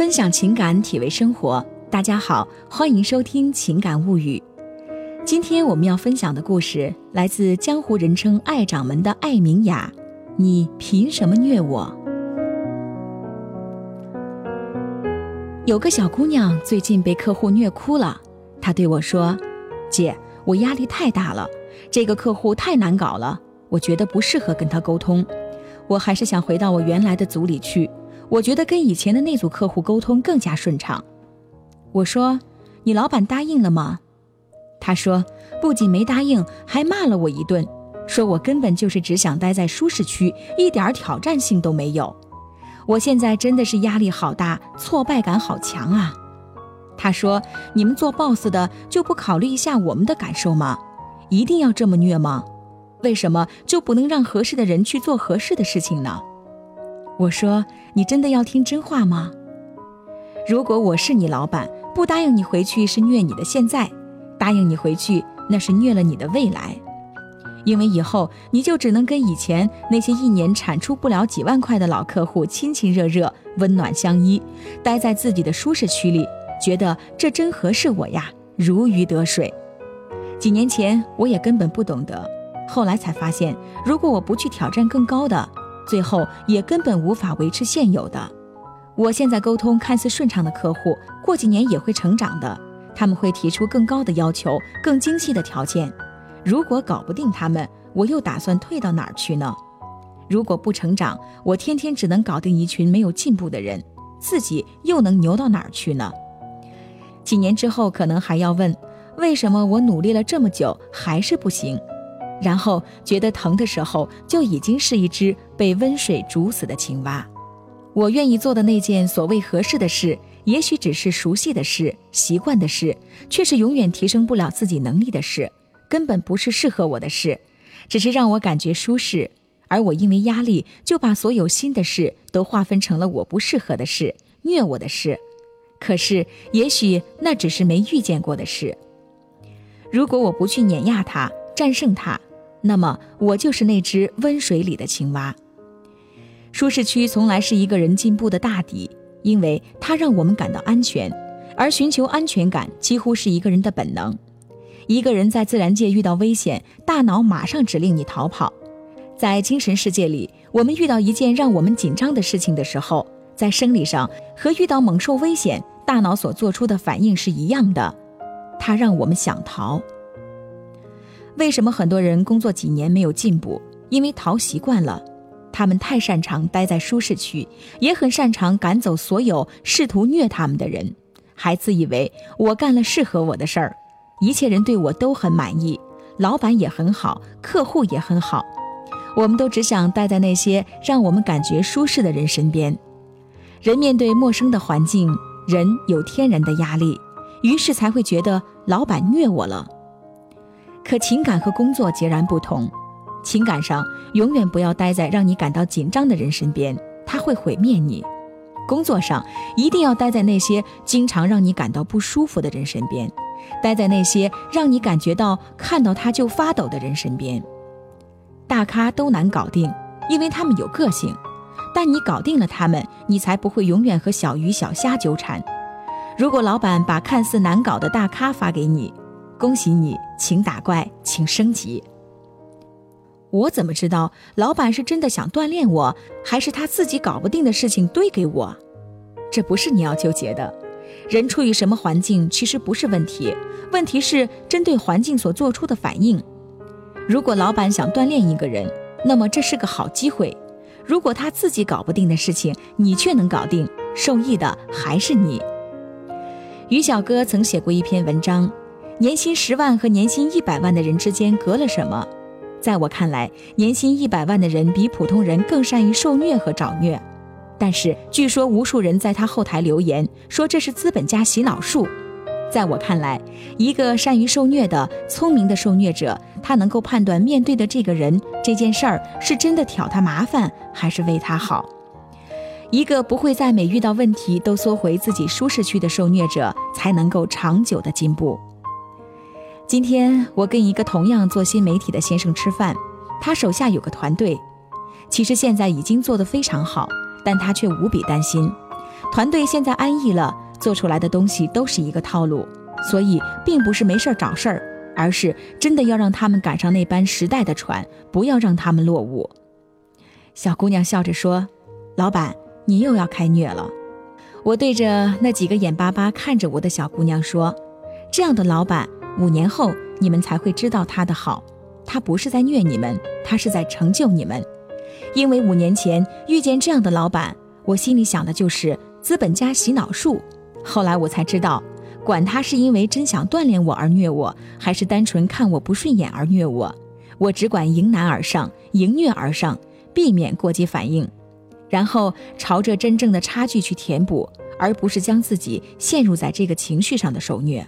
分享情感，体味生活。大家好，欢迎收听《情感物语》。今天我们要分享的故事来自江湖人称“爱掌门”的艾明雅。你凭什么虐我？有个小姑娘最近被客户虐哭了，她对我说：“姐，我压力太大了，这个客户太难搞了，我觉得不适合跟他沟通，我还是想回到我原来的组里去。”我觉得跟以前的那组客户沟通更加顺畅。我说：“你老板答应了吗？”他说：“不仅没答应，还骂了我一顿，说我根本就是只想待在舒适区，一点挑战性都没有。我现在真的是压力好大，挫败感好强啊。”他说：“你们做 boss 的就不考虑一下我们的感受吗？一定要这么虐吗？为什么就不能让合适的人去做合适的事情呢？”我说：“你真的要听真话吗？如果我是你老板，不答应你回去是虐你的现在，答应你回去那是虐了你的未来。因为以后你就只能跟以前那些一年产出不了几万块的老客户亲亲热热、温暖相依，待在自己的舒适区里，觉得这真合适我呀，如鱼得水。几年前我也根本不懂得，后来才发现，如果我不去挑战更高的。”最后也根本无法维持现有的。我现在沟通看似顺畅的客户，过几年也会成长的。他们会提出更高的要求、更精细的条件。如果搞不定他们，我又打算退到哪儿去呢？如果不成长，我天天只能搞定一群没有进步的人，自己又能牛到哪儿去呢？几年之后，可能还要问：为什么我努力了这么久还是不行？然后觉得疼的时候，就已经是一只被温水煮死的青蛙。我愿意做的那件所谓合适的事，也许只是熟悉的事、习惯的事，却是永远提升不了自己能力的事，根本不是适合我的事，只是让我感觉舒适。而我因为压力，就把所有新的事都划分成了我不适合的事、虐我的事。可是，也许那只是没遇见过的事。如果我不去碾压它、战胜它，那么我就是那只温水里的青蛙。舒适区从来是一个人进步的大敌，因为它让我们感到安全，而寻求安全感几乎是一个人的本能。一个人在自然界遇到危险，大脑马上指令你逃跑；在精神世界里，我们遇到一件让我们紧张的事情的时候，在生理上和遇到猛兽危险，大脑所做出的反应是一样的，它让我们想逃。为什么很多人工作几年没有进步？因为逃习惯了，他们太擅长待在舒适区，也很擅长赶走所有试图虐他们的人，还自以为我干了适合我的事儿，一切人对我都很满意，老板也很好，客户也很好，我们都只想待在那些让我们感觉舒适的人身边。人面对陌生的环境，人有天然的压力，于是才会觉得老板虐我了。可情感和工作截然不同，情感上永远不要待在让你感到紧张的人身边，他会毁灭你；工作上一定要待在那些经常让你感到不舒服的人身边，待在那些让你感觉到看到他就发抖的人身边。大咖都难搞定，因为他们有个性，但你搞定了他们，你才不会永远和小鱼小虾纠缠。如果老板把看似难搞的大咖发给你，恭喜你，请打怪，请升级。我怎么知道老板是真的想锻炼我，还是他自己搞不定的事情堆给我？这不是你要纠结的。人处于什么环境其实不是问题，问题是针对环境所做出的反应。如果老板想锻炼一个人，那么这是个好机会；如果他自己搞不定的事情，你却能搞定，受益的还是你。于小哥曾写过一篇文章。年薪十万和年薪一百万的人之间隔了什么？在我看来，年薪一百万的人比普通人更善于受虐和找虐。但是，据说无数人在他后台留言说这是资本家洗脑术。在我看来，一个善于受虐的聪明的受虐者，他能够判断面对的这个人这件事儿是真的挑他麻烦，还是为他好。一个不会在每遇到问题都缩回自己舒适区的受虐者，才能够长久的进步。今天我跟一个同样做新媒体的先生吃饭，他手下有个团队，其实现在已经做得非常好，但他却无比担心。团队现在安逸了，做出来的东西都是一个套路，所以并不是没事儿找事儿，而是真的要让他们赶上那班时代的船，不要让他们落伍。小姑娘笑着说：“老板，你又要开虐了。”我对着那几个眼巴巴看着我的小姑娘说：“这样的老板，五年后你们才会知道他的好。他不是在虐你们，他是在成就你们。因为五年前遇见这样的老板，我心里想的就是资本家洗脑术。后来我才知道，管他是因为真想锻炼我而虐我，还是单纯看我不顺眼而虐我，我只管迎难而上，迎虐而上，避免过激反应。”然后朝着真正的差距去填补，而不是将自己陷入在这个情绪上的受虐。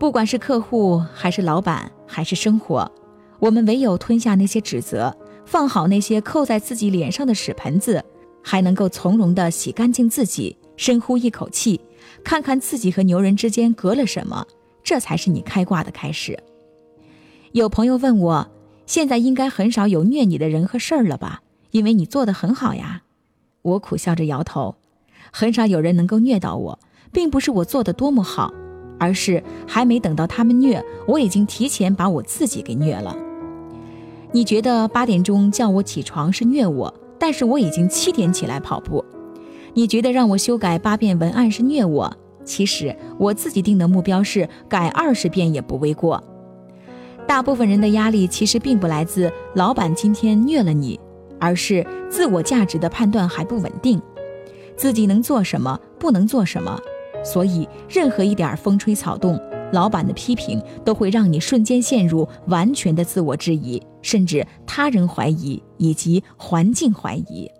不管是客户，还是老板，还是生活，我们唯有吞下那些指责，放好那些扣在自己脸上的屎盆子，还能够从容地洗干净自己，深呼一口气，看看自己和牛人之间隔了什么，这才是你开挂的开始。有朋友问我，现在应该很少有虐你的人和事儿了吧？因为你做的很好呀，我苦笑着摇头。很少有人能够虐到我，并不是我做的多么好，而是还没等到他们虐，我已经提前把我自己给虐了。你觉得八点钟叫我起床是虐我，但是我已经七点起来跑步。你觉得让我修改八遍文案是虐我，其实我自己定的目标是改二十遍也不为过。大部分人的压力其实并不来自老板今天虐了你。而是自我价值的判断还不稳定，自己能做什么，不能做什么，所以任何一点风吹草动，老板的批评都会让你瞬间陷入完全的自我质疑，甚至他人怀疑以及环境怀疑。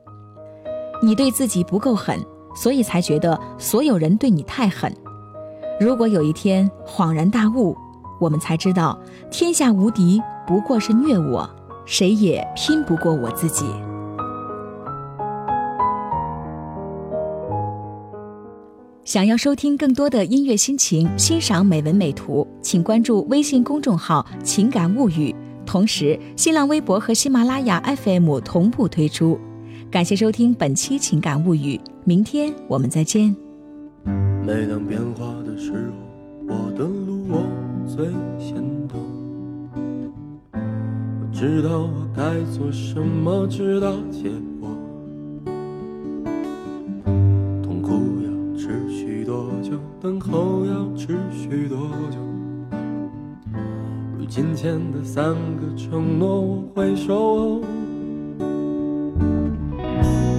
你对自己不够狠，所以才觉得所有人对你太狠。如果有一天恍然大悟，我们才知道天下无敌，不过是虐我。谁也拼不过我自己。想要收听更多的音乐心情，欣赏美文美图，请关注微信公众号“情感物语”，同时新浪微博和喜马拉雅 FM 同步推出。感谢收听本期《情感物语》，明天我们再见。每当变化的时候，我的路我最先走。知道我该做什么，知道结果。今天的三个承诺，我会守候。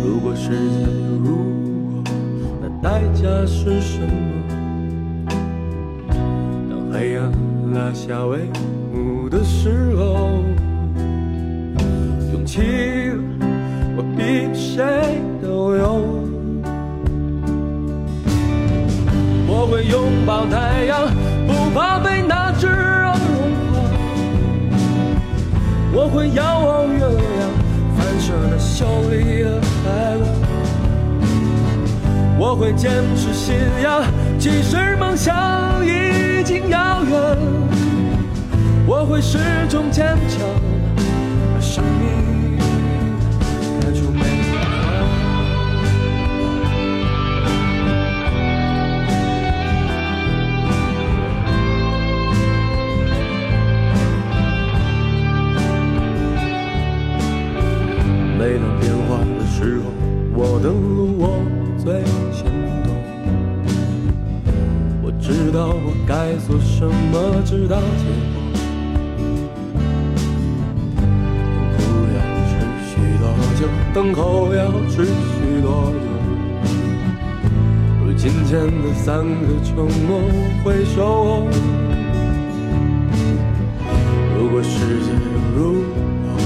如果世界有如果，那代价是什么？当黑暗拉下帷幕的时候。勇气，我比谁都有。我会拥抱太阳，我会仰望月亮，反射的秀丽的白光。我会坚持信仰，即使梦想已经遥远。我会始终坚强。直到结果。苦要持续多久等候要持续多久？如今天的三个承诺会守候。如果世界有如果，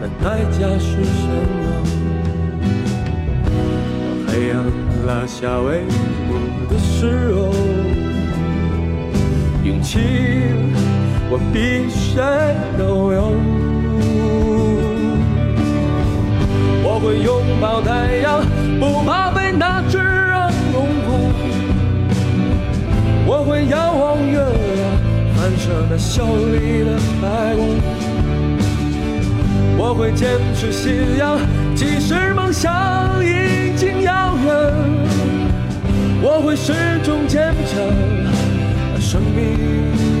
那代价是什么？当黑暗拉下帷幕的时候，勇气我比谁都有。我会拥抱太阳，不怕被那炙热融化。我会遥望月亮，反射那秀丽的白光。我会坚持信仰，即使梦想已经遥远。我会始终坚强，生命。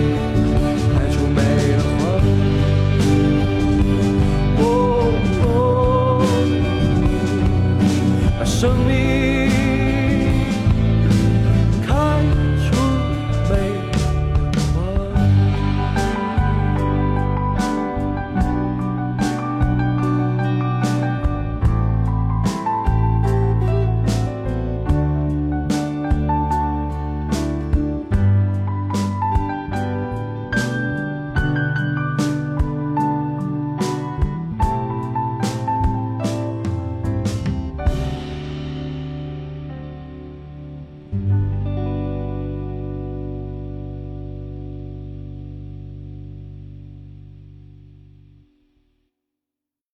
生命。